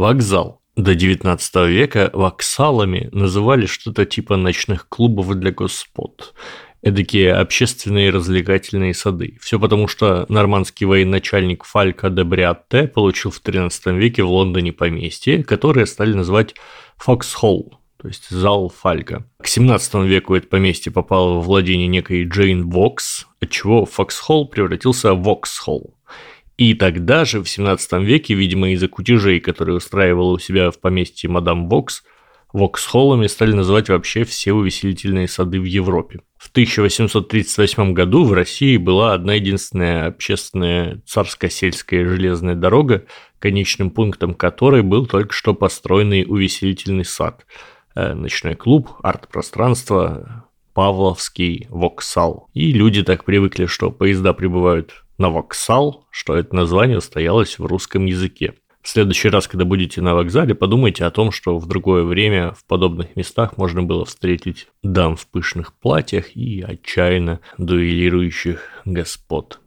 Вокзал. До 19 века воксалами называли что-то типа ночных клубов для господ эдакие общественные развлекательные сады. Все потому, что нормандский военачальник Фалька де Бриатте получил в XIII веке в Лондоне поместье, которое стали называть Фоксхолл, то есть зал Фалька. К 17 веку это поместье попало во владение некой Джейн Вокс, отчего Фоксхолл превратился в Воксхолл. И тогда же, в 17 веке, видимо, из-за кутежей, которые устраивала у себя в поместье мадам Вокс, Воксхоллами стали называть вообще все увеселительные сады в Европе. В 1838 году в России была одна единственная общественная царско-сельская железная дорога, конечным пунктом которой был только что построенный увеселительный сад, э, ночной клуб, арт-пространство, Павловский воксал. И люди так привыкли, что поезда прибывают на воксал, что это название устоялось в русском языке. В следующий раз, когда будете на вокзале, подумайте о том, что в другое время в подобных местах можно было встретить дам в пышных платьях и отчаянно дуэлирующих господ.